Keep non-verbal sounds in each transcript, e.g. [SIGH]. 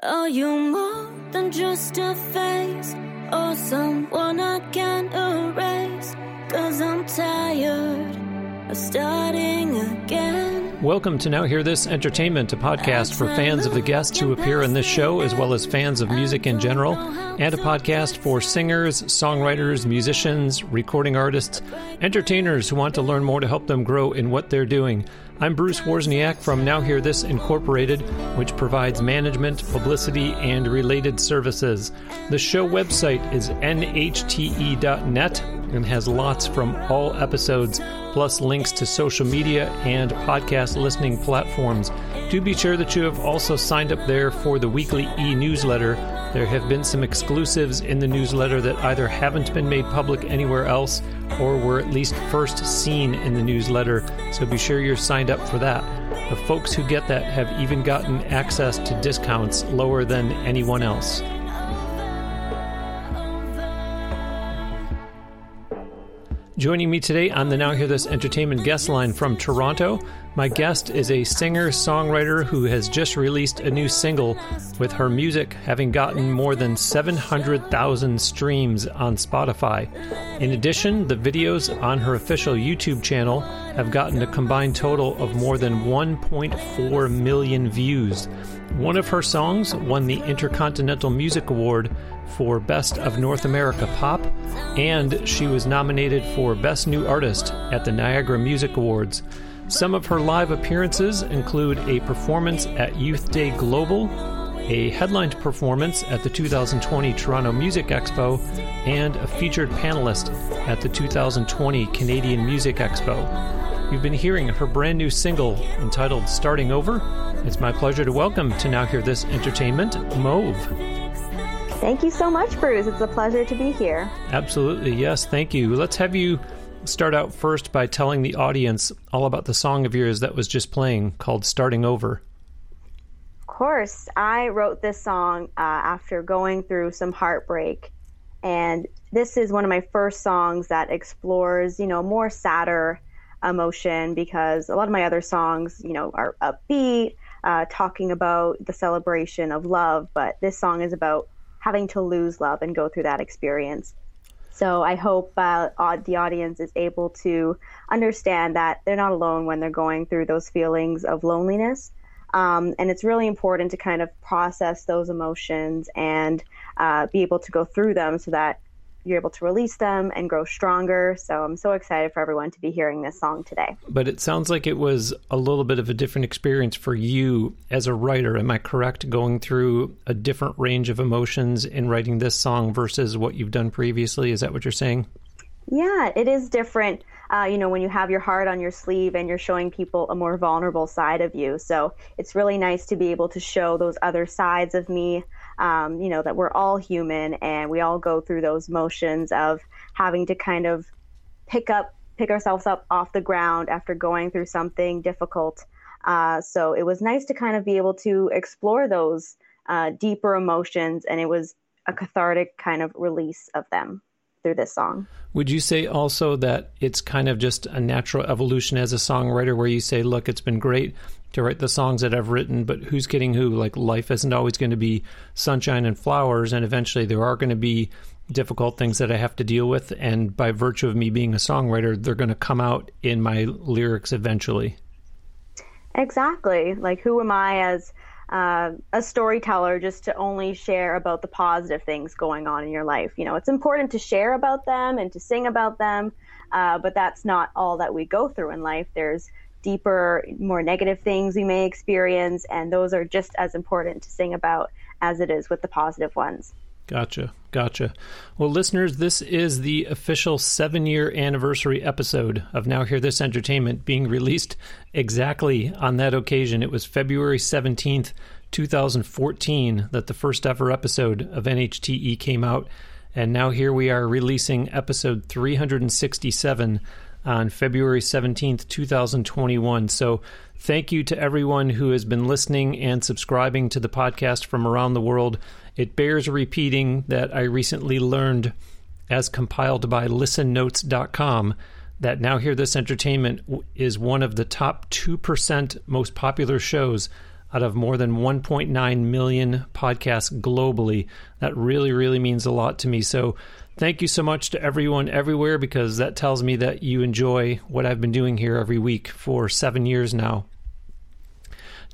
Are you more than just a face or someone I can't erase? Cause I'm tired of starting again. Welcome to Now Hear This Entertainment, a podcast for fans of the guests who appear in this show, as well as fans of music in general, and a podcast for singers, songwriters, musicians, recording artists, entertainers who want to learn more to help them grow in what they're doing. I'm Bruce Wozniak from Now Hear This Incorporated, which provides management, publicity, and related services. The show website is nhte.net and has lots from all episodes, plus links to social media and podcast listening platforms. Do be sure that you have also signed up there for the weekly e newsletter. There have been some exclusives in the newsletter that either haven't been made public anywhere else or were at least first seen in the newsletter, so be sure you're signed up for that. The folks who get that have even gotten access to discounts lower than anyone else. Joining me today on the Now Hear This Entertainment guest line from Toronto, my guest is a singer songwriter who has just released a new single, with her music having gotten more than 700,000 streams on Spotify. In addition, the videos on her official YouTube channel have gotten a combined total of more than 1.4 million views. One of her songs won the Intercontinental Music Award for Best of North America Pop, and she was nominated for Best New Artist at the Niagara Music Awards. Some of her live appearances include a performance at Youth Day Global, a headlined performance at the 2020 Toronto Music Expo, and a featured panelist at the 2020 Canadian Music Expo. You've been hearing her brand new single entitled Starting Over. It's my pleasure to welcome to Now Hear This Entertainment, Mauve. Thank you so much, Bruce. It's a pleasure to be here. Absolutely. Yes, thank you. Let's have you start out first by telling the audience all about the song of yours that was just playing called Starting Over. Of course. I wrote this song uh, after going through some heartbreak. And this is one of my first songs that explores, you know, more sadder emotion because a lot of my other songs, you know, are upbeat, uh, talking about the celebration of love. But this song is about having to lose love and go through that experience. So I hope uh, the audience is able to understand that they're not alone when they're going through those feelings of loneliness. Um, and it's really important to kind of process those emotions and uh, be able to go through them so that you're able to release them and grow stronger. So I'm so excited for everyone to be hearing this song today. But it sounds like it was a little bit of a different experience for you as a writer. Am I correct? Going through a different range of emotions in writing this song versus what you've done previously? Is that what you're saying? Yeah, it is different. Uh, you know, when you have your heart on your sleeve and you're showing people a more vulnerable side of you. So it's really nice to be able to show those other sides of me um, you know, that we're all human and we all go through those motions of having to kind of pick up, pick ourselves up off the ground after going through something difficult. Uh, so it was nice to kind of be able to explore those uh, deeper emotions, and it was a cathartic kind of release of them through this song. Would you say also that it's kind of just a natural evolution as a songwriter where you say, look, it's been great to write the songs that I've written, but who's kidding who? Like life isn't always going to be sunshine and flowers, and eventually there are going to be difficult things that I have to deal with, and by virtue of me being a songwriter, they're going to come out in my lyrics eventually. Exactly. Like who am I as uh, a storyteller just to only share about the positive things going on in your life? You know, it's important to share about them and to sing about them, uh, but that's not all that we go through in life. There's deeper, more negative things we may experience, and those are just as important to sing about as it is with the positive ones. Gotcha. Gotcha. Well, listeners, this is the official seven year anniversary episode of Now Hear This Entertainment being released exactly on that occasion. It was February 17th, 2014, that the first ever episode of NHTE came out. And now here we are releasing episode 367 on February 17th, 2021. So, thank you to everyone who has been listening and subscribing to the podcast from around the world. It bears repeating that I recently learned, as compiled by listennotes.com, that Now Hear This Entertainment is one of the top 2% most popular shows out of more than 1.9 million podcasts globally. That really, really means a lot to me. So, thank you so much to everyone everywhere because that tells me that you enjoy what I've been doing here every week for seven years now.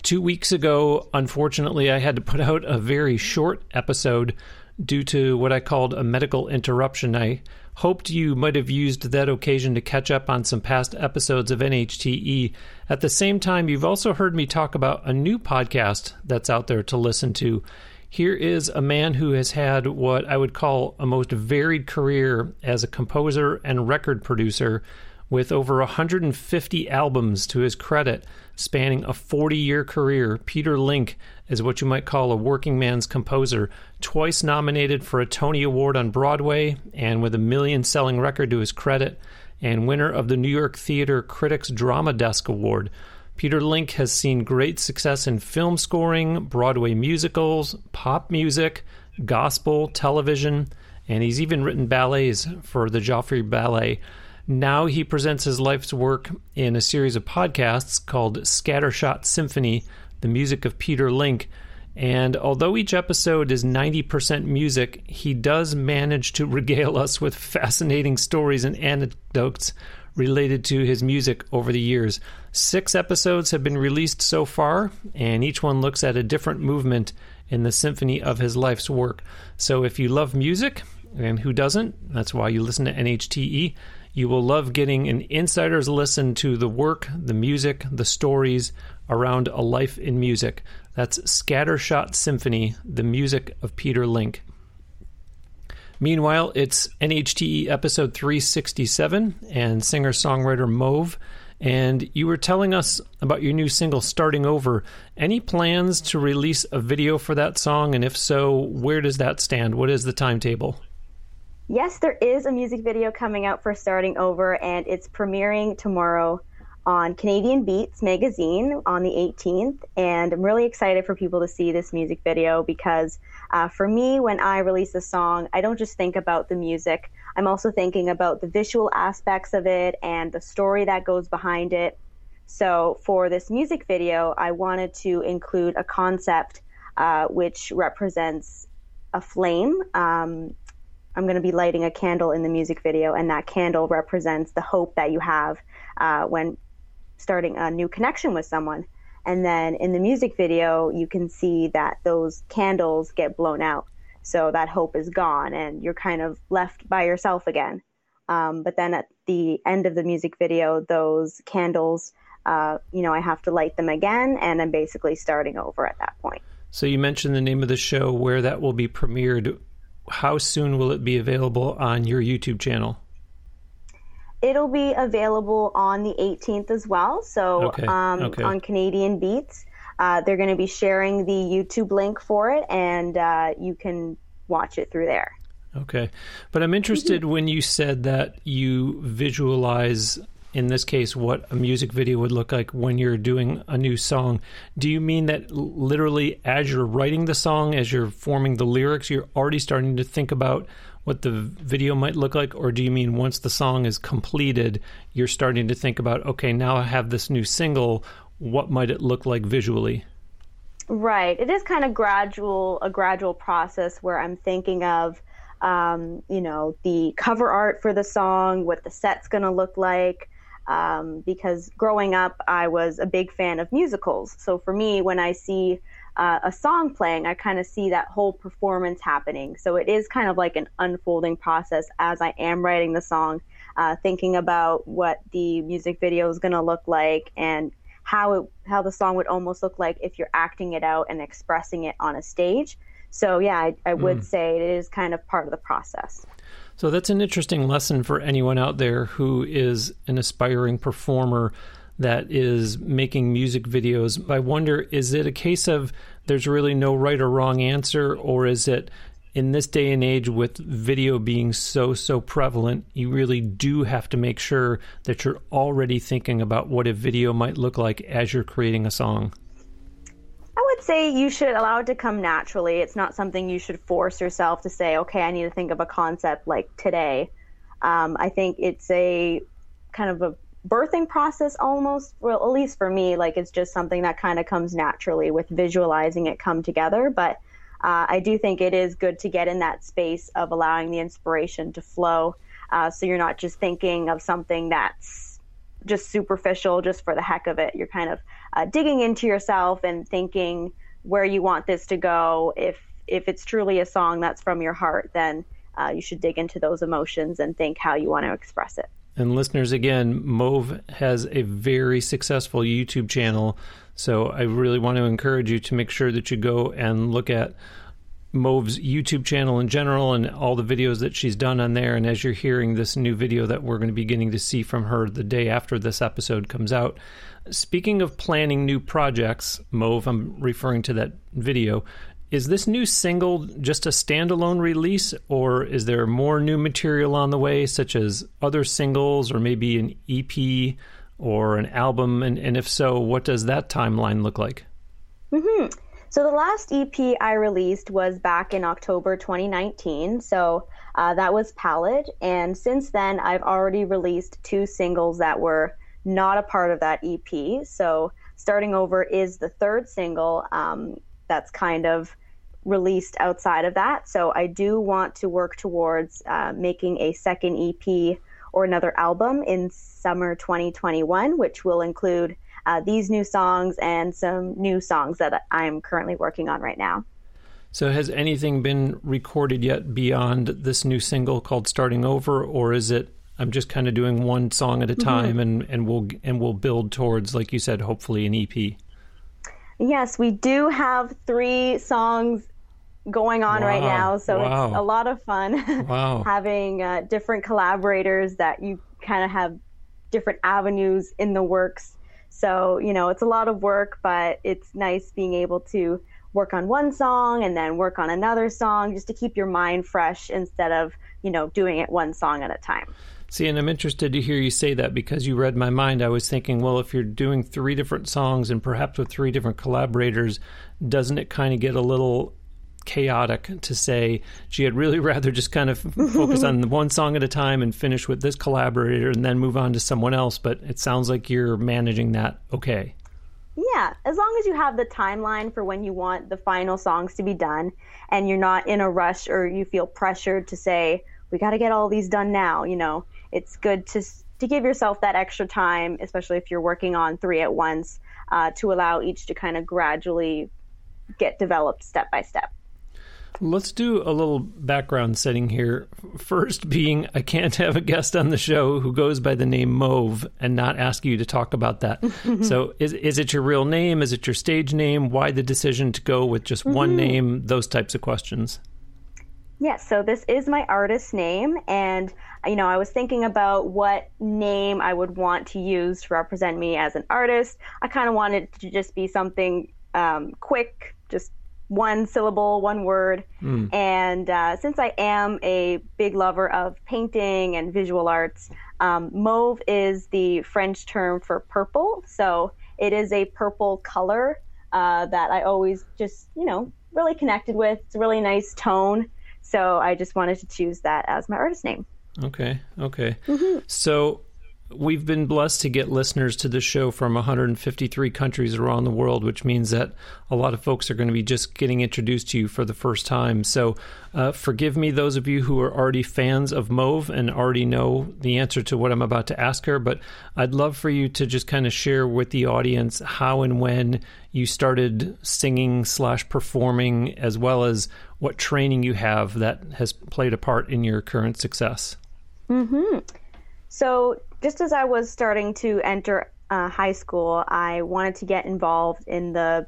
Two weeks ago, unfortunately, I had to put out a very short episode due to what I called a medical interruption. I hoped you might have used that occasion to catch up on some past episodes of NHTE. At the same time, you've also heard me talk about a new podcast that's out there to listen to. Here is a man who has had what I would call a most varied career as a composer and record producer with over 150 albums to his credit, spanning a 40 year career, Peter Link is what you might call a working man's composer, twice nominated for a Tony Award on Broadway, and with a million selling record to his credit, and winner of the New York Theater Critics Drama Desk Award. Peter Link has seen great success in film scoring, Broadway musicals, pop music, gospel, television, and he's even written ballets for the Joffrey Ballet. Now he presents his life's work in a series of podcasts called Scattershot Symphony, the music of Peter Link. And although each episode is 90% music, he does manage to regale us with fascinating stories and anecdotes related to his music over the years. Six episodes have been released so far, and each one looks at a different movement in the symphony of his life's work. So if you love music, and who doesn't? That's why you listen to NHTE. You will love getting an insider's listen to the work, the music, the stories around a life in music. That's Scattershot Symphony, the music of Peter Link. Meanwhile, it's NHTE episode 367 and singer songwriter Mauve. And you were telling us about your new single, Starting Over. Any plans to release a video for that song? And if so, where does that stand? What is the timetable? Yes, there is a music video coming out for Starting Over, and it's premiering tomorrow on Canadian Beats magazine on the 18th. And I'm really excited for people to see this music video because uh, for me, when I release a song, I don't just think about the music, I'm also thinking about the visual aspects of it and the story that goes behind it. So for this music video, I wanted to include a concept uh, which represents a flame. Um, I'm going to be lighting a candle in the music video, and that candle represents the hope that you have uh, when starting a new connection with someone. And then in the music video, you can see that those candles get blown out. So that hope is gone, and you're kind of left by yourself again. Um, but then at the end of the music video, those candles, uh, you know, I have to light them again, and I'm basically starting over at that point. So you mentioned the name of the show, where that will be premiered how soon will it be available on your YouTube channel? It'll be available on the 18th as well. So okay. Um, okay. on Canadian Beats, uh, they're going to be sharing the YouTube link for it, and uh, you can watch it through there. Okay, but I'm interested mm-hmm. when you said that you visualize in this case, what a music video would look like when you're doing a new song. Do you mean that literally as you're writing the song, as you're forming the lyrics, you're already starting to think about what the video might look like? Or do you mean once the song is completed, you're starting to think about, okay, now I have this new single, what might it look like visually? Right. It is kind of gradual, a gradual process where I'm thinking of, um, you know, the cover art for the song, what the set's going to look like, um, because growing up, I was a big fan of musicals. So for me, when I see uh, a song playing, I kind of see that whole performance happening. So it is kind of like an unfolding process as I am writing the song, uh, thinking about what the music video is going to look like and how it, how the song would almost look like if you're acting it out and expressing it on a stage. So yeah, I, I would mm. say it is kind of part of the process. So that's an interesting lesson for anyone out there who is an aspiring performer that is making music videos. I wonder is it a case of there's really no right or wrong answer, or is it in this day and age with video being so, so prevalent, you really do have to make sure that you're already thinking about what a video might look like as you're creating a song? Say you should allow it to come naturally. It's not something you should force yourself to say, okay, I need to think of a concept like today. Um, I think it's a kind of a birthing process almost well at least for me like it's just something that kind of comes naturally with visualizing it come together but uh, i do think it is good to get in that space of allowing the inspiration to flow uh, so you're not just thinking of something that's just superficial just for the heck of it. You're kind of uh, digging into yourself and thinking where you want this to go. If if it's truly a song that's from your heart then uh, you should dig into those emotions and think how you want to express it. And listeners, again, Mauve has a very successful YouTube channel. So I really want to encourage you to make sure that you go and look at Mauve's YouTube channel in general and all the videos that she's done on there. And as you're hearing this new video that we're going to be getting to see from her the day after this episode comes out. Speaking of planning new projects, Mauve, I'm referring to that video. Is this new single just a standalone release, or is there more new material on the way, such as other singles, or maybe an EP or an album? And, and if so, what does that timeline look like? Mm-hmm. So the last EP I released was back in October 2019. So uh, that was Palette. And since then, I've already released two singles that were not a part of that EP. So Starting Over is the third single. Um, that's kind of released outside of that. So I do want to work towards uh, making a second EP or another album in summer 2021, which will include uh, these new songs and some new songs that I'm currently working on right now. So, has anything been recorded yet beyond this new single called "Starting Over," or is it I'm just kind of doing one song at a mm-hmm. time, mm-hmm. and and we'll and we'll build towards, like you said, hopefully an EP? Yes, we do have three songs going on wow. right now. So wow. it's a lot of fun [LAUGHS] wow. having uh, different collaborators that you kind of have different avenues in the works. So, you know, it's a lot of work, but it's nice being able to work on one song and then work on another song just to keep your mind fresh instead of, you know, doing it one song at a time. See, and I'm interested to hear you say that because you read my mind. I was thinking, well, if you're doing three different songs and perhaps with three different collaborators, doesn't it kind of get a little chaotic to say she had really [LAUGHS] rather just kind of focus on [LAUGHS] one song at a time and finish with this collaborator and then move on to someone else? But it sounds like you're managing that okay. Yeah, as long as you have the timeline for when you want the final songs to be done and you're not in a rush or you feel pressured to say, we got to get all these done now, you know it's good to to give yourself that extra time, especially if you're working on three at once, uh, to allow each to kind of gradually get developed step by step. Let's do a little background setting here. First, being I can't have a guest on the show who goes by the name Mauve and not ask you to talk about that. [LAUGHS] so, is is it your real name? Is it your stage name? Why the decision to go with just one mm-hmm. name? Those types of questions. Yes, so this is my artist name, and you know, I was thinking about what name I would want to use to represent me as an artist. I kind of wanted to just be something um, quick, just one syllable, one word. Mm. And uh, since I am a big lover of painting and visual arts, um, mauve is the French term for purple. So it is a purple color uh, that I always just, you know, really connected with. It's a really nice tone. So I just wanted to choose that as my artist name. Okay. Okay. Mm-hmm. So we've been blessed to get listeners to the show from 153 countries around the world, which means that a lot of folks are going to be just getting introduced to you for the first time. So, uh, forgive me, those of you who are already fans of Mauve and already know the answer to what I'm about to ask her. But I'd love for you to just kind of share with the audience how and when you started singing slash performing, as well as what training you have that has played a part in your current success. Hmm. So just as I was starting to enter uh, high school, I wanted to get involved in the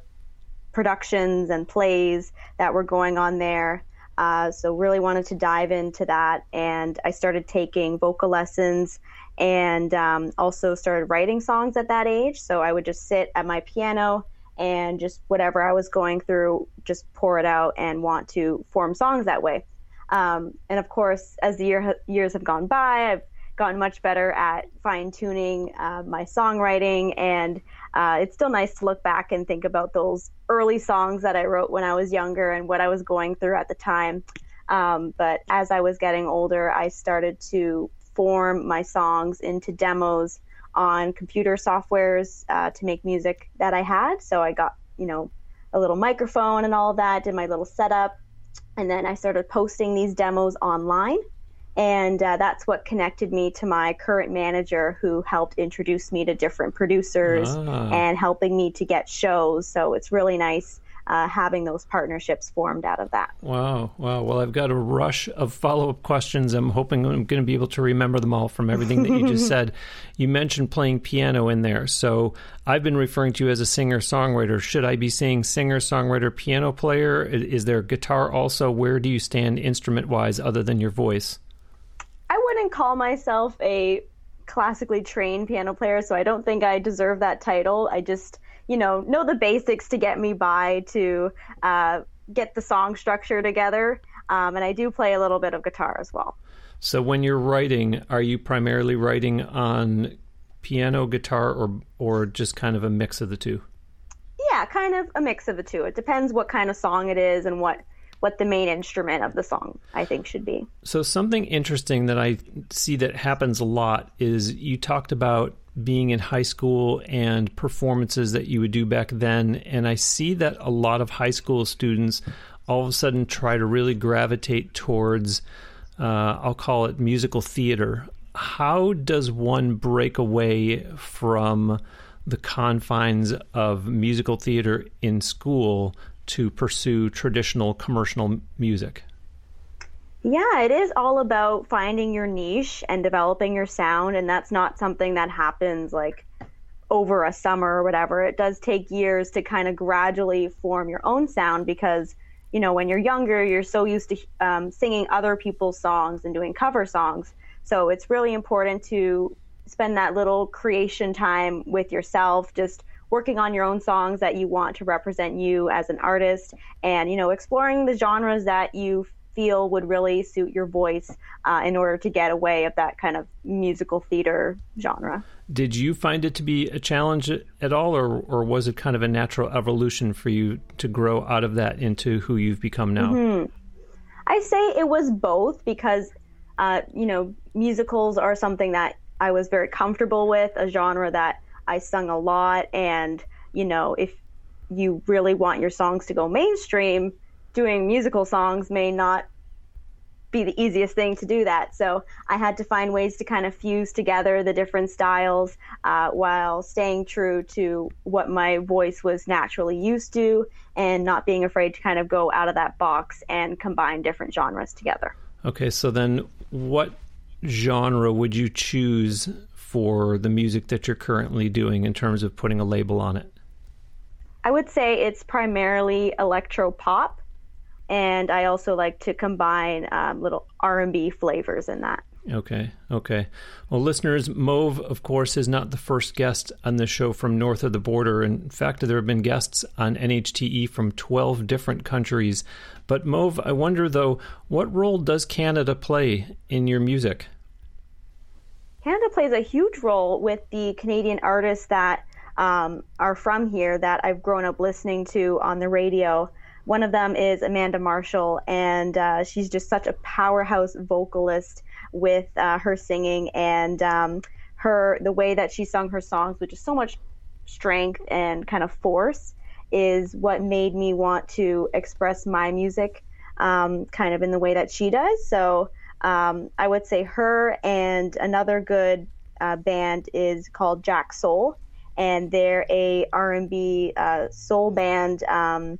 productions and plays that were going on there. Uh, so really wanted to dive into that, and I started taking vocal lessons and um, also started writing songs at that age. So I would just sit at my piano and just whatever I was going through, just pour it out and want to form songs that way. Um, and of course, as the year, years have gone by, I've gotten much better at fine tuning uh, my songwriting. And uh, it's still nice to look back and think about those early songs that I wrote when I was younger and what I was going through at the time. Um, but as I was getting older, I started to form my songs into demos on computer softwares uh, to make music that I had. So I got, you know, a little microphone and all of that, did my little setup. And then I started posting these demos online. And uh, that's what connected me to my current manager, who helped introduce me to different producers ah. and helping me to get shows. So it's really nice uh, having those partnerships formed out of that. Wow, wow. Well, I've got a rush of follow up questions. I'm hoping I'm going to be able to remember them all from everything that you just [LAUGHS] said. You mentioned playing piano in there. So I've been referring to you as a singer songwriter. Should I be saying singer songwriter piano player? Is there guitar also? Where do you stand instrument wise other than your voice? Wouldn't call myself a classically trained piano player, so I don't think I deserve that title. I just you know, know the basics to get me by to uh, get the song structure together. Um, and I do play a little bit of guitar as well. So when you're writing, are you primarily writing on piano, guitar, or or just kind of a mix of the two? Yeah, kind of a mix of the two. It depends what kind of song it is and what what the main instrument of the song I think should be. So something interesting that I see that happens a lot is you talked about being in high school and performances that you would do back then. And I see that a lot of high school students all of a sudden try to really gravitate towards, uh, I'll call it musical theater. How does one break away from the confines of musical theater in school to pursue traditional commercial music? Yeah, it is all about finding your niche and developing your sound. And that's not something that happens like over a summer or whatever. It does take years to kind of gradually form your own sound because, you know, when you're younger, you're so used to um, singing other people's songs and doing cover songs. So it's really important to spend that little creation time with yourself, just working on your own songs that you want to represent you as an artist and, you know, exploring the genres that you feel would really suit your voice uh, in order to get away of that kind of musical theater genre. Did you find it to be a challenge at all, or, or was it kind of a natural evolution for you to grow out of that into who you've become now? Mm-hmm. I say it was both because, uh, you know, musicals are something that I was very comfortable with, a genre that I sung a lot. And, you know, if you really want your songs to go mainstream, doing musical songs may not be the easiest thing to do that. So I had to find ways to kind of fuse together the different styles uh, while staying true to what my voice was naturally used to and not being afraid to kind of go out of that box and combine different genres together. Okay, so then what genre would you choose for the music that you're currently doing in terms of putting a label on it? I would say it's primarily electro pop and I also like to combine um, little R and B flavors in that. Okay, okay. Well, listeners, Mauve, of course, is not the first guest on the show from north of the border. In fact, there have been guests on NHTE from 12 different countries. But, Mauve, I wonder, though, what role does Canada play in your music? Canada plays a huge role with the Canadian artists that um, are from here that I've grown up listening to on the radio. One of them is Amanda Marshall, and uh, she's just such a powerhouse vocalist with uh, her singing and um, her the way that she sung her songs, which is so much strength and kind of force, is what made me want to express my music um, kind of in the way that she does. So um, I would say her and another good uh, band is called jacksoul, and they're a R&B uh, soul band. Um,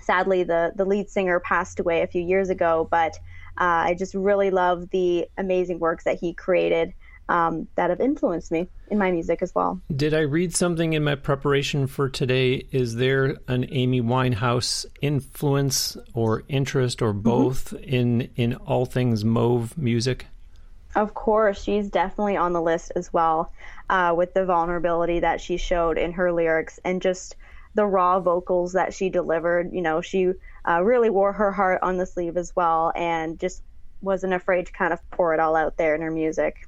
sadly, the the lead singer passed away a few years ago, but uh, I just really love the amazing works that he created um, that have influenced me in my music as well. Did I read something in my preparation for today? Is there an Amy Winehouse influence or interest or mm-hmm. both mm-hmm. in in all things Mauve music? Of course, she's definitely on the list as well, uh, with the vulnerability that she showed in her lyrics and just the raw vocals that she delivered. You know, she uh, really wore her heart on the sleeve as well and just wasn't afraid to kind of pour it all out there in her music.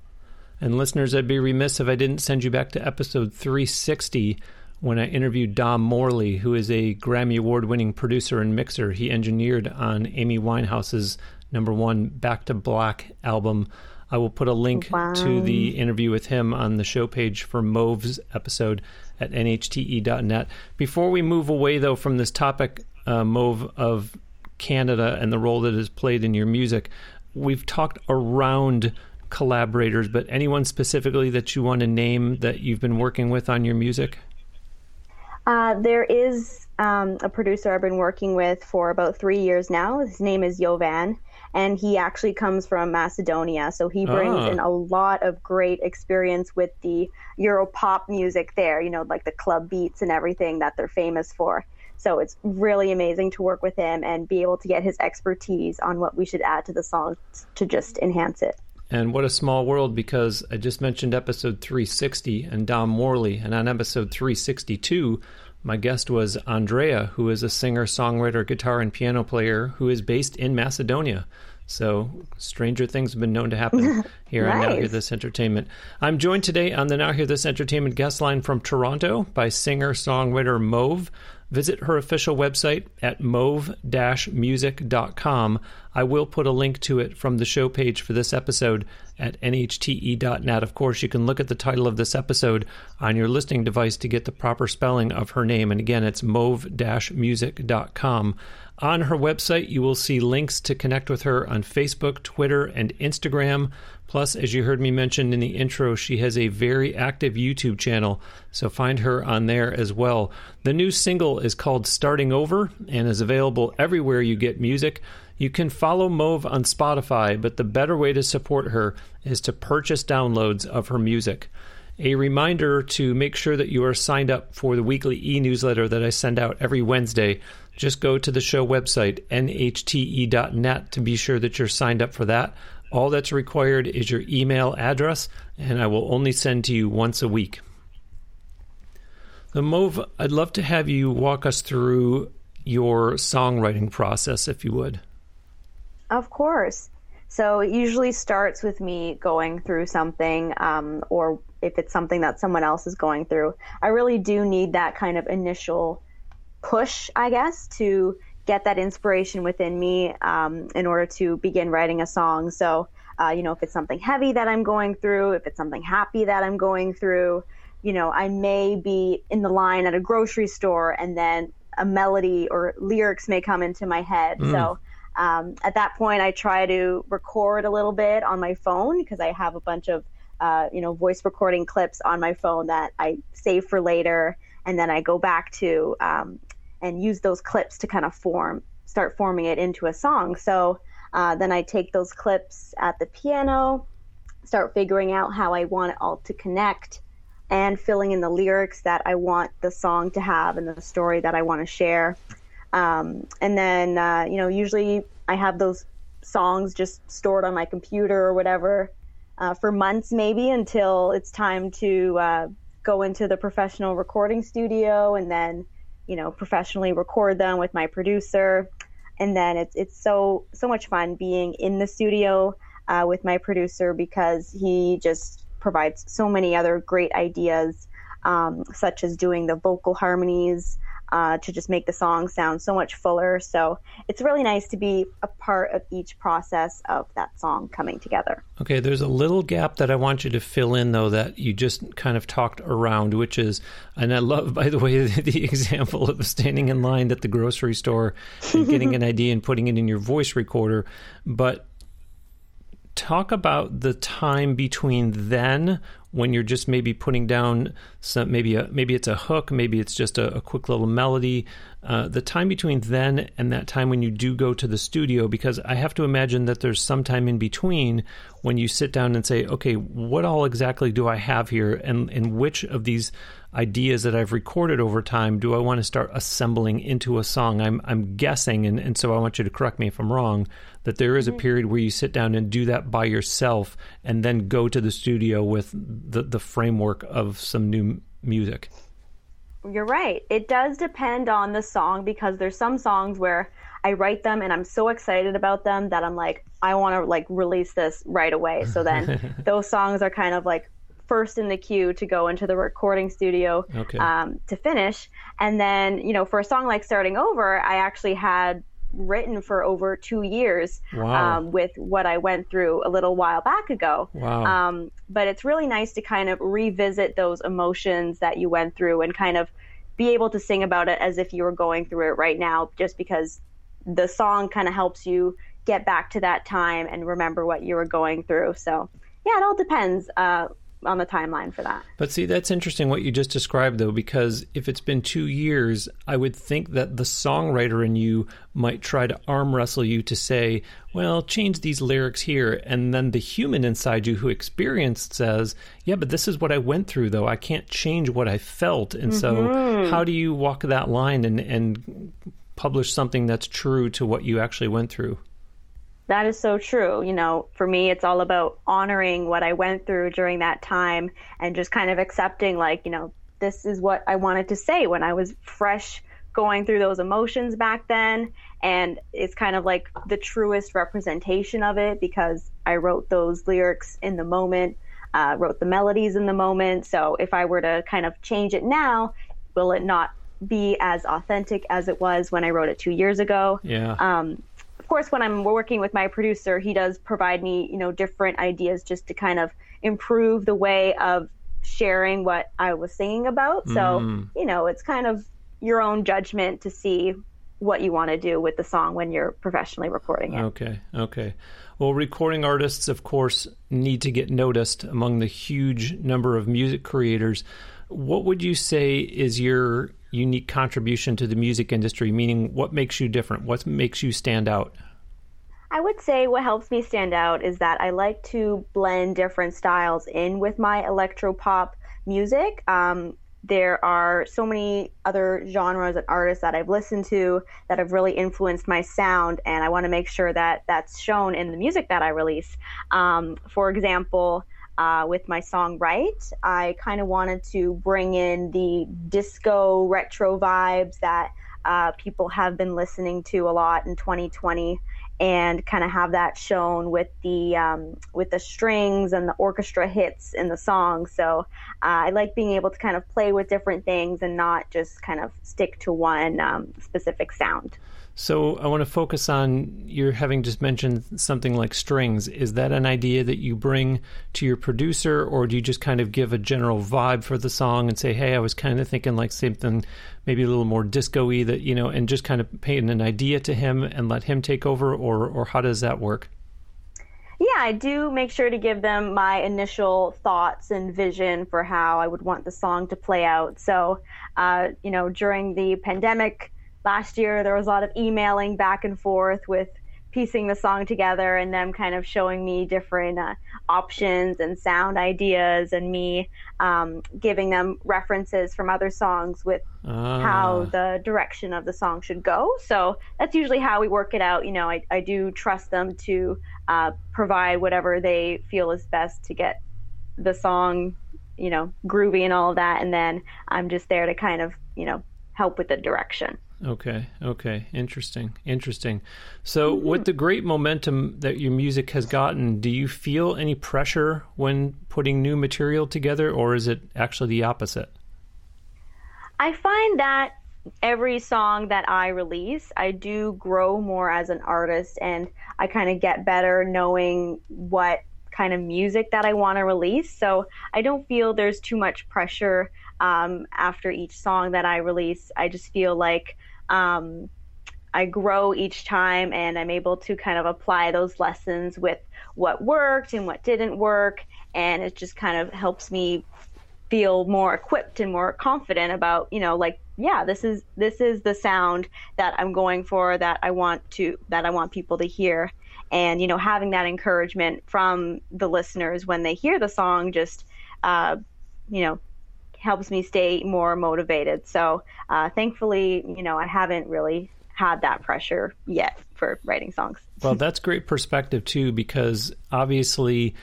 And listeners, I'd be remiss if I didn't send you back to episode 360 when I interviewed Dom Morley, who is a Grammy Award winning producer and mixer. He engineered on Amy Winehouse's number one Back to Black album I will put a link wow. to the interview with him on the show page for Mauve's episode at nhte.net. Before we move away, though, from this topic, uh, Mauve, of Canada and the role that is played in your music, we've talked around collaborators, but anyone specifically that you want to name that you've been working with on your music? Uh, there is um, a producer I've been working with for about three years now. His name is Yovan, and he actually comes from Macedonia. So he brings ah. in a lot of great experience with the Euro pop music there, you know, like the club beats and everything that they're famous for. So it's really amazing to work with him and be able to get his expertise on what we should add to the song to just enhance it. And what a small world because I just mentioned episode 360 and Dom Morley. And on episode 362, my guest was Andrea, who is a singer, songwriter, guitar, and piano player who is based in Macedonia. So, stranger things have been known to happen [LAUGHS] here nice. on Now Hear This Entertainment. I'm joined today on the Now Hear This Entertainment guest line from Toronto by singer songwriter Mauve. Visit her official website at mauve-music.com. I will put a link to it from the show page for this episode at nhte.net. Of course, you can look at the title of this episode on your listening device to get the proper spelling of her name. And again, it's mauve-music.com. On her website, you will see links to connect with her on Facebook, Twitter, and Instagram. Plus, as you heard me mention in the intro, she has a very active YouTube channel, so find her on there as well. The new single is called Starting Over and is available everywhere you get music. You can follow Mauve on Spotify, but the better way to support her is to purchase downloads of her music. A reminder to make sure that you are signed up for the weekly e newsletter that I send out every Wednesday. Just go to the show website, nhte.net, to be sure that you're signed up for that. All that's required is your email address, and I will only send to you once a week. The Mauve, I'd love to have you walk us through your songwriting process, if you would. Of course. So it usually starts with me going through something, um, or if it's something that someone else is going through. I really do need that kind of initial push, I guess, to get that inspiration within me um, in order to begin writing a song. So, uh, you know, if it's something heavy that I'm going through, if it's something happy that I'm going through, you know, I may be in the line at a grocery store and then a melody or lyrics may come into my head. Mm. So, um, at that point, I try to record a little bit on my phone because I have a bunch of, uh, you know, voice recording clips on my phone that I save for later. And then I go back to um, and use those clips to kind of form, start forming it into a song. So uh, then I take those clips at the piano, start figuring out how I want it all to connect, and filling in the lyrics that I want the song to have and the story that I want to share. Um, and then, uh, you know, usually I have those songs just stored on my computer or whatever uh, for months, maybe until it's time to uh, go into the professional recording studio and then you know, professionally record them with my producer. And then it's it's so so much fun being in the studio uh, with my producer because he just provides so many other great ideas, um, such as doing the vocal harmonies, uh, to just make the song sound so much fuller. So it's really nice to be a part of each process of that song coming together. Okay, there's a little gap that I want you to fill in, though, that you just kind of talked around, which is, and I love, by the way, [LAUGHS] the example of standing in line at the grocery store and getting an [LAUGHS] idea and putting it in your voice recorder. But talk about the time between then when you're just maybe putting down some maybe a, maybe it's a hook maybe it's just a, a quick little melody uh, the time between then and that time when you do go to the studio because i have to imagine that there's some time in between when you sit down and say okay what all exactly do i have here and and which of these ideas that I've recorded over time do I want to start assembling into a song? I'm I'm guessing, and, and so I want you to correct me if I'm wrong, that there is a mm-hmm. period where you sit down and do that by yourself and then go to the studio with the, the framework of some new music. You're right. It does depend on the song because there's some songs where I write them and I'm so excited about them that I'm like, I want to like release this right away. So then [LAUGHS] those songs are kind of like first in the queue to go into the recording studio okay. um, to finish. And then, you know, for a song like Starting Over, I actually had written for over two years Wow. um, with what I went through a little while back ago. Wow. Um, but it's really nice to kind of revisit those emotions that you went through and kind of be able to sing about it as if you were going through it right now, just because the song kind of helps you get back to that time and remember what you were going through. So, yeah, it all depends uh, on the timeline for that. But see, that's interesting what you just described, though, because if it's been two years, I would think that the songwriter in you might try to arm wrestle you to say, well, change these lyrics here. And then the human inside you who experienced says, yeah, but this is what I went through, though. I can't change what I felt. And so, mm-hmm. how do you walk that line and, and publish something that's true to what you actually went through? That is so true. You know, for me, it's all about honoring what I went through during that time and just kind of accepting, like, you know, this is what I wanted to say when I was fresh going through those emotions back then. And it's kind of like the truest representation of it because I wrote those lyrics in the moment, uh, wrote the melodies in the moment. So if I were to kind of change it now, will it not be as authentic as it was when I wrote it two years ago? Yeah. um, course, when I'm working with my producer, he does provide me, you know, different ideas just to kind of improve the way of sharing what I was singing about. So, mm. you know, it's kind of your own judgment to see what you want to do with the song when you're professionally recording it. Okay, okay. Well, recording artists, of course, need to get noticed among the huge number of music creators. What would you say is your unique contribution to the music industry? Meaning, what makes you different? What makes you stand out? I would say what helps me stand out is that I like to blend different styles in with my electro pop music. Um, there are so many other genres and artists that I've listened to that have really influenced my sound, and I want to make sure that that's shown in the music that I release. Um, for example, uh, with my song Right, I kind of wanted to bring in the disco retro vibes that uh, people have been listening to a lot in 2020 and kind of have that shown with the um, with the strings and the orchestra hits in the song. So uh, I like being able to kind of play with different things and not just kind of stick to one um, specific sound. So, I want to focus on you're having just mentioned something like strings. Is that an idea that you bring to your producer, or do you just kind of give a general vibe for the song and say, hey, I was kind of thinking like something maybe a little more disco y that, you know, and just kind of paint an idea to him and let him take over, or, or how does that work? Yeah, I do make sure to give them my initial thoughts and vision for how I would want the song to play out. So, uh, you know, during the pandemic last year, there was a lot of emailing back and forth with piecing the song together and them kind of showing me different uh, options and sound ideas and me um, giving them references from other songs with how Ah. the direction of the song should go. So that's usually how we work it out. You know, I, I do trust them to uh, provide whatever they feel is best to get the song, you know, groovy and all of that. And then I'm just there to kind of, you know, help with the direction. Okay, okay. Interesting, interesting. So, with the great momentum that your music has gotten, do you feel any pressure when putting new material together, or is it actually the opposite? I find that every song that I release, I do grow more as an artist and I kind of get better knowing what kind of music that I want to release. So I don't feel there's too much pressure um, after each song that I release. I just feel like um, I grow each time and I'm able to kind of apply those lessons with what worked and what didn't work. And it just kind of helps me feel more equipped and more confident about you know like yeah this is this is the sound that i'm going for that i want to that i want people to hear and you know having that encouragement from the listeners when they hear the song just uh, you know helps me stay more motivated so uh, thankfully you know i haven't really had that pressure yet for writing songs [LAUGHS] Well, that's great perspective too, because obviously,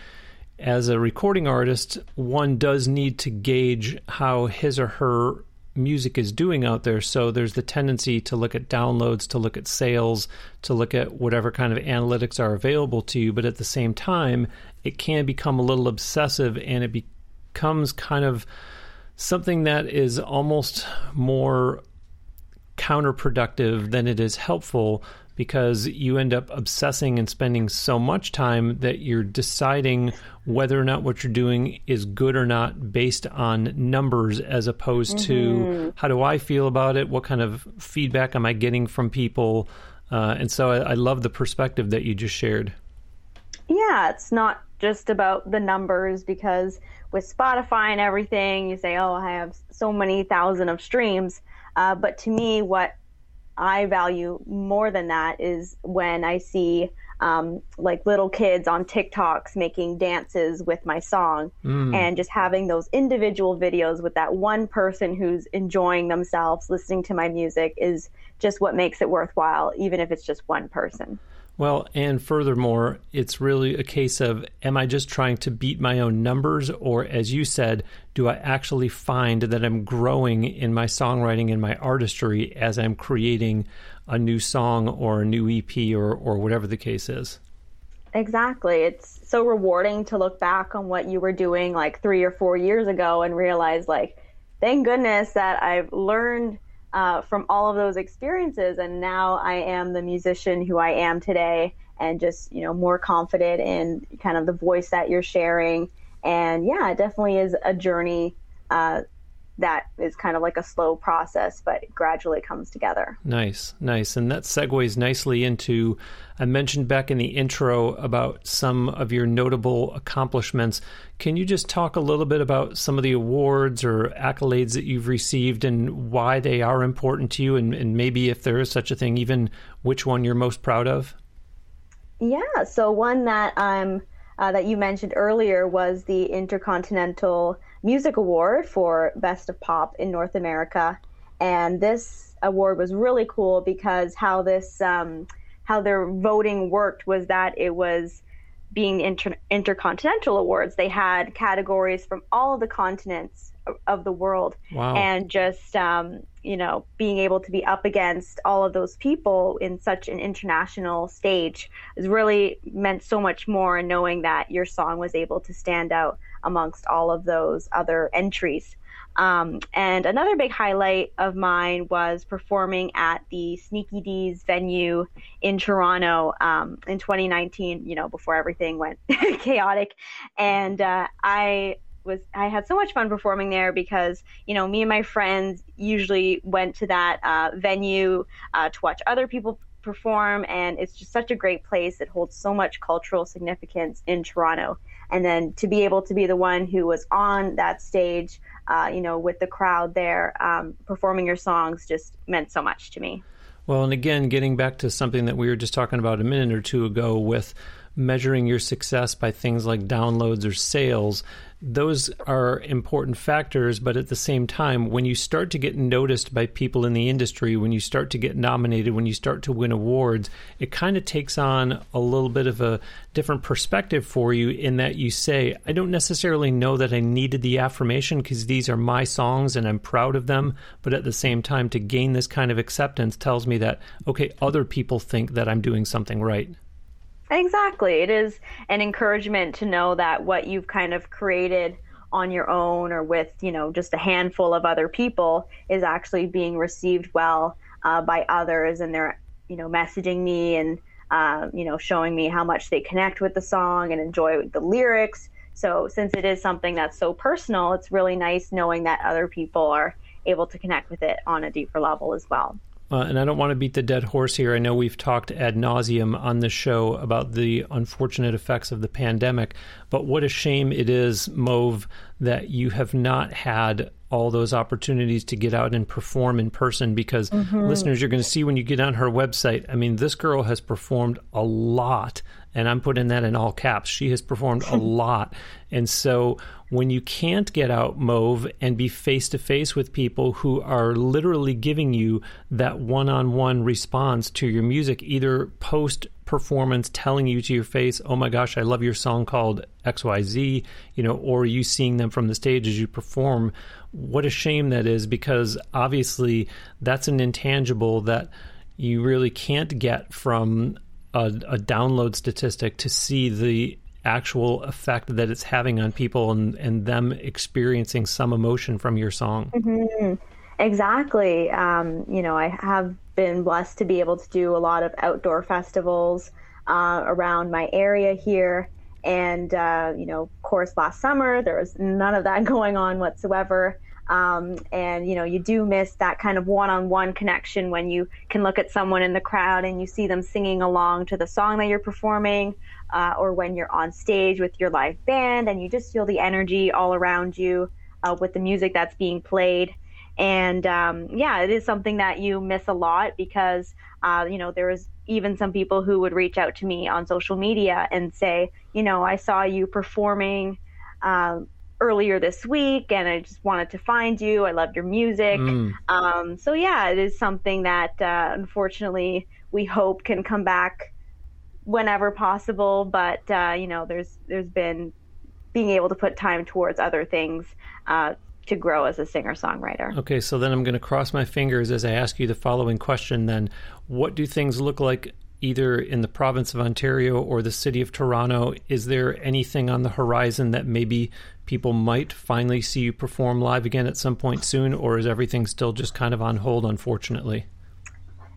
as a recording artist, one does need to gauge how his or her music is doing out there. So there's the tendency to look at downloads, to look at sales, to look at whatever kind of analytics are available to you. But at the same time, it can become a little obsessive and it becomes kind of something that is almost more counterproductive than it is helpful because you end up obsessing and spending so much time that you're deciding whether or not what you're doing is good or not based on numbers as opposed mm-hmm. to how do I feel about it? What kind of feedback am I getting from people? Uh, and so I, I love the perspective that you just shared. Yeah, it's not just about the numbers because with Spotify and everything, you say, oh, I have so many thousand of streams. Uh, but to me, what I value more than that is when I see um, like little kids on TikToks making dances with my song mm. and just having those individual videos with that one person who's enjoying themselves listening to my music is just what makes it worthwhile, even if it's just one person. Well, and furthermore, it's really a case of am I just trying to beat my own numbers, or as you said, do I actually find that I'm growing in my songwriting and my artistry as I'm creating a new song or a new EP or, or whatever the case is? Exactly. It's so rewarding to look back on what you were doing like three or four years ago and realize, like, thank goodness that I've learned uh, from all of those experiences. And now I am the musician who I am today and just, you know, more confident in kind of the voice that you're sharing. And yeah, it definitely is a journey uh, that is kind of like a slow process, but gradually comes together. Nice, nice. And that segues nicely into I mentioned back in the intro about some of your notable accomplishments. Can you just talk a little bit about some of the awards or accolades that you've received and why they are important to you? And, and maybe if there is such a thing, even which one you're most proud of? Yeah, so one that um, uh, that you mentioned earlier was the Intercontinental Music Award for Best of Pop in North America. And this award was really cool because how this um, how their voting worked was that it was being inter- intercontinental awards. They had categories from all of the continents of the world, wow. and just um, you know being able to be up against all of those people in such an international stage has really meant so much more. And knowing that your song was able to stand out amongst all of those other entries. Um, and another big highlight of mine was performing at the Sneaky Dee's venue in Toronto um, in 2019, you know, before everything went [LAUGHS] chaotic. And uh, I was I had so much fun performing there because you know me and my friends usually went to that uh, venue uh, to watch other people perform, and it's just such a great place. It holds so much cultural significance in Toronto, and then to be able to be the one who was on that stage, uh, you know, with the crowd there um, performing your songs just meant so much to me. Well, and again, getting back to something that we were just talking about a minute or two ago with measuring your success by things like downloads or sales, those are important factors. But at the same time, when you start to get noticed by people in the industry, when you start to get nominated, when you start to win awards, it kind of takes on a little bit of a different perspective for you in that you say, I don't necessarily know that I needed the affirmation because these are my songs and I'm proud of them. But at the same time, to gain this kind of acceptance tells me that, okay, other people think that I'm doing something right. Exactly. It is an encouragement to know that what you've kind of created on your own or with, you know, just a handful of other people is actually being received well uh, by others and they're, you know, messaging me and, uh, you know, showing me how much they connect with the song and enjoy the lyrics. So since it is something that's so personal, it's really nice knowing that other people are able to connect with it on a deeper level as well. Uh, and I don't want to beat the dead horse here. I know we've talked ad nauseum on the show about the unfortunate effects of the pandemic, but what a shame it is, Mauve, that you have not had all those opportunities to get out and perform in person because mm-hmm. listeners, you're going to see when you get on her website. I mean, this girl has performed a lot, and I'm putting that in all caps. She has performed a [LAUGHS] lot. And so when you can't get out Mauve and be face to face with people who are literally giving you that one on one response to your music, either post performance telling you to your face, oh my gosh, I love your song called XYZ, you know, or you seeing them from the stage as you perform, what a shame that is because obviously that's an intangible that you really can't get from a, a download statistic to see the actual effect that it's having on people and, and them experiencing some emotion from your song. Mm-hmm. Exactly. Um, you know, I have been blessed to be able to do a lot of outdoor festivals uh, around my area here. And, uh, you know, of course, last summer there was none of that [LAUGHS] going on whatsoever. Um, and, you know, you do miss that kind of one on one connection when you can look at someone in the crowd and you see them singing along to the song that you're performing, uh, or when you're on stage with your live band and you just feel the energy all around you uh, with the music that's being played. And um, yeah, it is something that you miss a lot because, uh, you know, there was even some people who would reach out to me on social media and say, you know, I saw you performing uh, earlier this week and I just wanted to find you. I love your music. Mm. Um, so yeah, it is something that uh, unfortunately we hope can come back whenever possible. But uh, you know, there's there's been being able to put time towards other things uh, to grow as a singer songwriter. Okay, so then I'm going to cross my fingers as I ask you the following question then. What do things look like either in the province of Ontario or the city of Toronto? Is there anything on the horizon that maybe people might finally see you perform live again at some point soon, or is everything still just kind of on hold, unfortunately?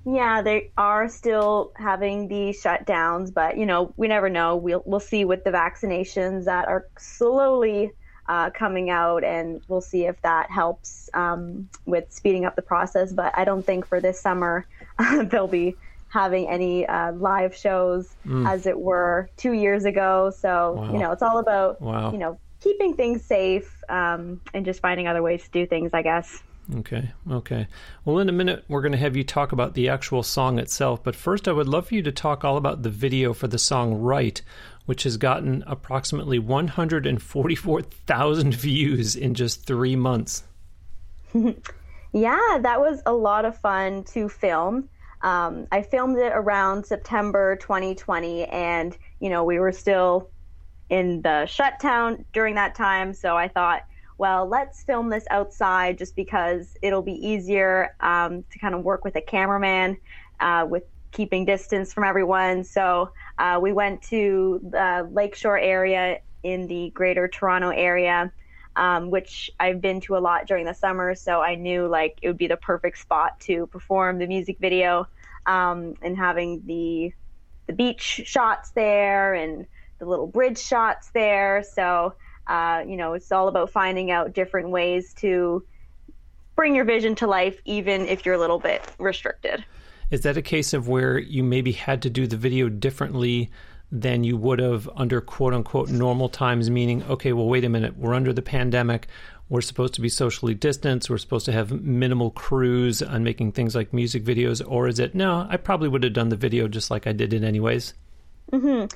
Yeah, they are still having the shutdowns, but you know, we never know. We'll we'll see with the vaccinations that are slowly uh, coming out, and we'll see if that helps um, with speeding up the process. But I don't think for this summer [LAUGHS] they'll be having any uh, live shows mm. as it were two years ago. So wow. you know, it's all about wow. you know keeping things safe um, and just finding other ways to do things. I guess. Okay, okay. Well, in a minute, we're going to have you talk about the actual song itself. But first, I would love for you to talk all about the video for the song Right, which has gotten approximately 144,000 [LAUGHS] views in just three months. [LAUGHS] yeah, that was a lot of fun to film. Um, I filmed it around September 2020, and you know we were still in the shutdown during that time. So I thought, well, let's film this outside just because it'll be easier um, to kind of work with a cameraman uh, with keeping distance from everyone. So uh, we went to the Lakeshore area in the greater Toronto area, um, which I've been to a lot during the summer. So I knew like it would be the perfect spot to perform the music video um, and having the the beach shots there and the little bridge shots there. So uh, you know, it's all about finding out different ways to bring your vision to life, even if you're a little bit restricted. Is that a case of where you maybe had to do the video differently than you would have under quote unquote normal times? Meaning, okay, well, wait a minute, we're under the pandemic. We're supposed to be socially distanced. We're supposed to have minimal crews on making things like music videos. Or is it, no, I probably would have done the video just like I did it anyways? Mm-hmm.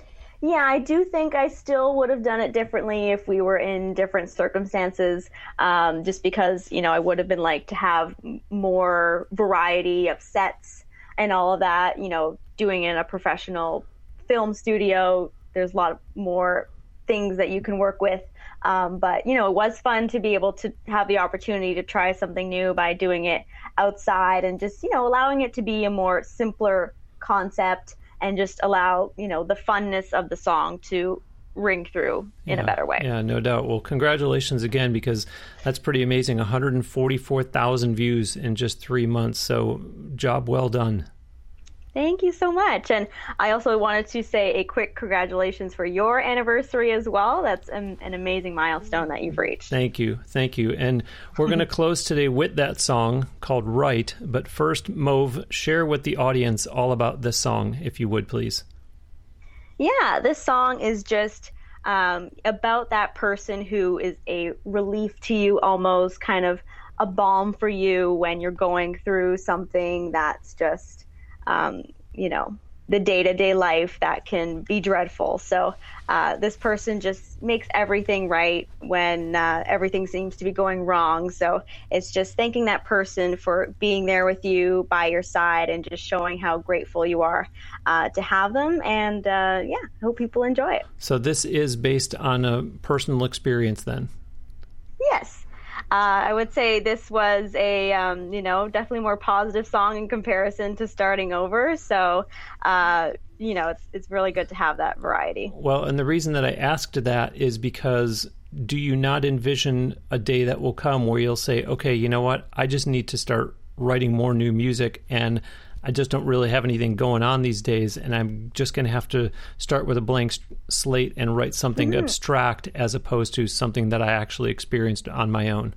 Yeah, I do think I still would have done it differently if we were in different circumstances. Um, just because you know I would have been like to have more variety of sets and all of that, you know, doing in a professional film studio, there's a lot more things that you can work with. Um, but you know, it was fun to be able to have the opportunity to try something new by doing it outside and just you know allowing it to be a more simpler concept and just allow you know the funness of the song to ring through in yeah, a better way. Yeah, no doubt. Well, congratulations again because that's pretty amazing. 144,000 views in just three months. So, job well done. Thank you so much. And I also wanted to say a quick congratulations for your anniversary as well. That's an, an amazing milestone that you've reached. Thank you. Thank you. And we're going [LAUGHS] to close today with that song called Right. But first, Mauve, share with the audience all about this song, if you would, please. Yeah, this song is just um, about that person who is a relief to you, almost kind of a balm for you when you're going through something that's just um, you know, the day to day life that can be dreadful. So uh, this person just makes everything right when uh, everything seems to be going wrong. So it's just thanking that person for being there with you by your side and just showing how grateful you are uh, to have them. And uh, yeah, hope people enjoy it. So this is based on a personal experience then? Yes. Uh, I would say this was a, um, you know, definitely more positive song in comparison to starting over. So, uh, you know, it's it's really good to have that variety. Well, and the reason that I asked that is because do you not envision a day that will come where you'll say, okay, you know what, I just need to start writing more new music and I just don't really have anything going on these days, and I'm just going to have to start with a blank slate and write something mm-hmm. abstract as opposed to something that I actually experienced on my own.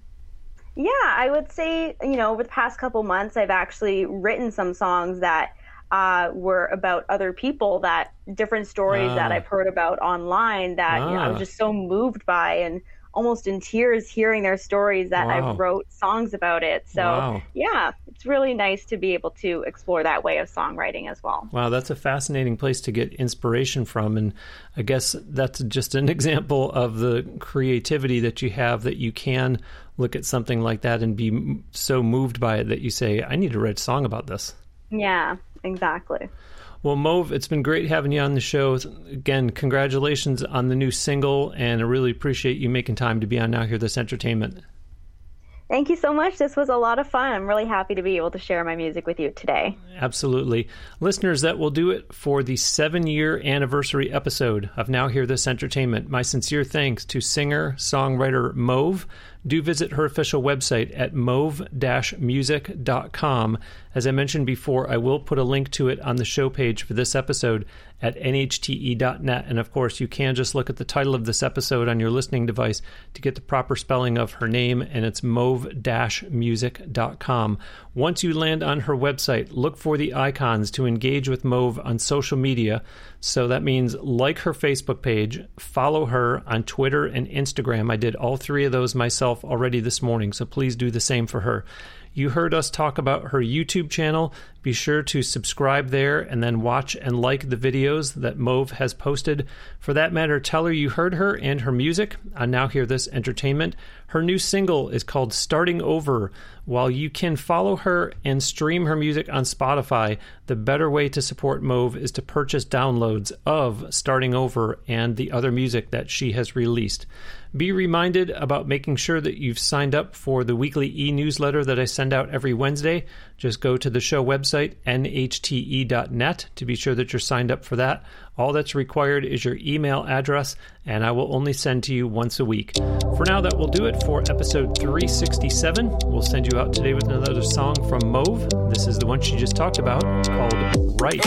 Yeah, I would say, you know, over the past couple months, I've actually written some songs that uh, were about other people that different stories that ah. I've heard about online that you know, I was ah. just so moved by and almost in tears hearing their stories that wow. I wrote songs about it. So wow. yeah, it's really nice to be able to explore that way of songwriting as well. Wow, that's a fascinating place to get inspiration from and I guess that's just an [LAUGHS] example of the creativity that you have that you can look at something like that and be so moved by it that you say I need to write a song about this. Yeah, exactly. Well, Mauve, it's been great having you on the show. Again, congratulations on the new single, and I really appreciate you making time to be on Now Hear This Entertainment. Thank you so much. This was a lot of fun. I'm really happy to be able to share my music with you today. Absolutely. Listeners, that will do it for the seven year anniversary episode of Now Hear This Entertainment. My sincere thanks to singer songwriter Mauve do visit her official website at mauve-music.com. As I mentioned before, I will put a link to it on the show page for this episode at nhte.net. And of course, you can just look at the title of this episode on your listening device to get the proper spelling of her name, and it's mauve-music.com. Once you land on her website, look for the icons to engage with Mauve on social media. So that means like her Facebook page, follow her on Twitter and Instagram. I did all three of those myself already this morning, so please do the same for her. You heard us talk about her YouTube channel. Be sure to subscribe there and then watch and like the videos that Mauve has posted. For that matter, tell her you heard her and her music on Now Hear This Entertainment. Her new single is called Starting Over. While you can follow her and stream her music on Spotify, the better way to support Mauve is to purchase downloads of Starting Over and the other music that she has released. Be reminded about making sure that you've signed up for the weekly e newsletter that I send out every Wednesday. Just go to the show website, nhte.net, to be sure that you're signed up for that. All that's required is your email address, and I will only send to you once a week. For now, that will do it for episode 367. We'll send you out today with another song from Mauve. This is the one she just talked about called Right.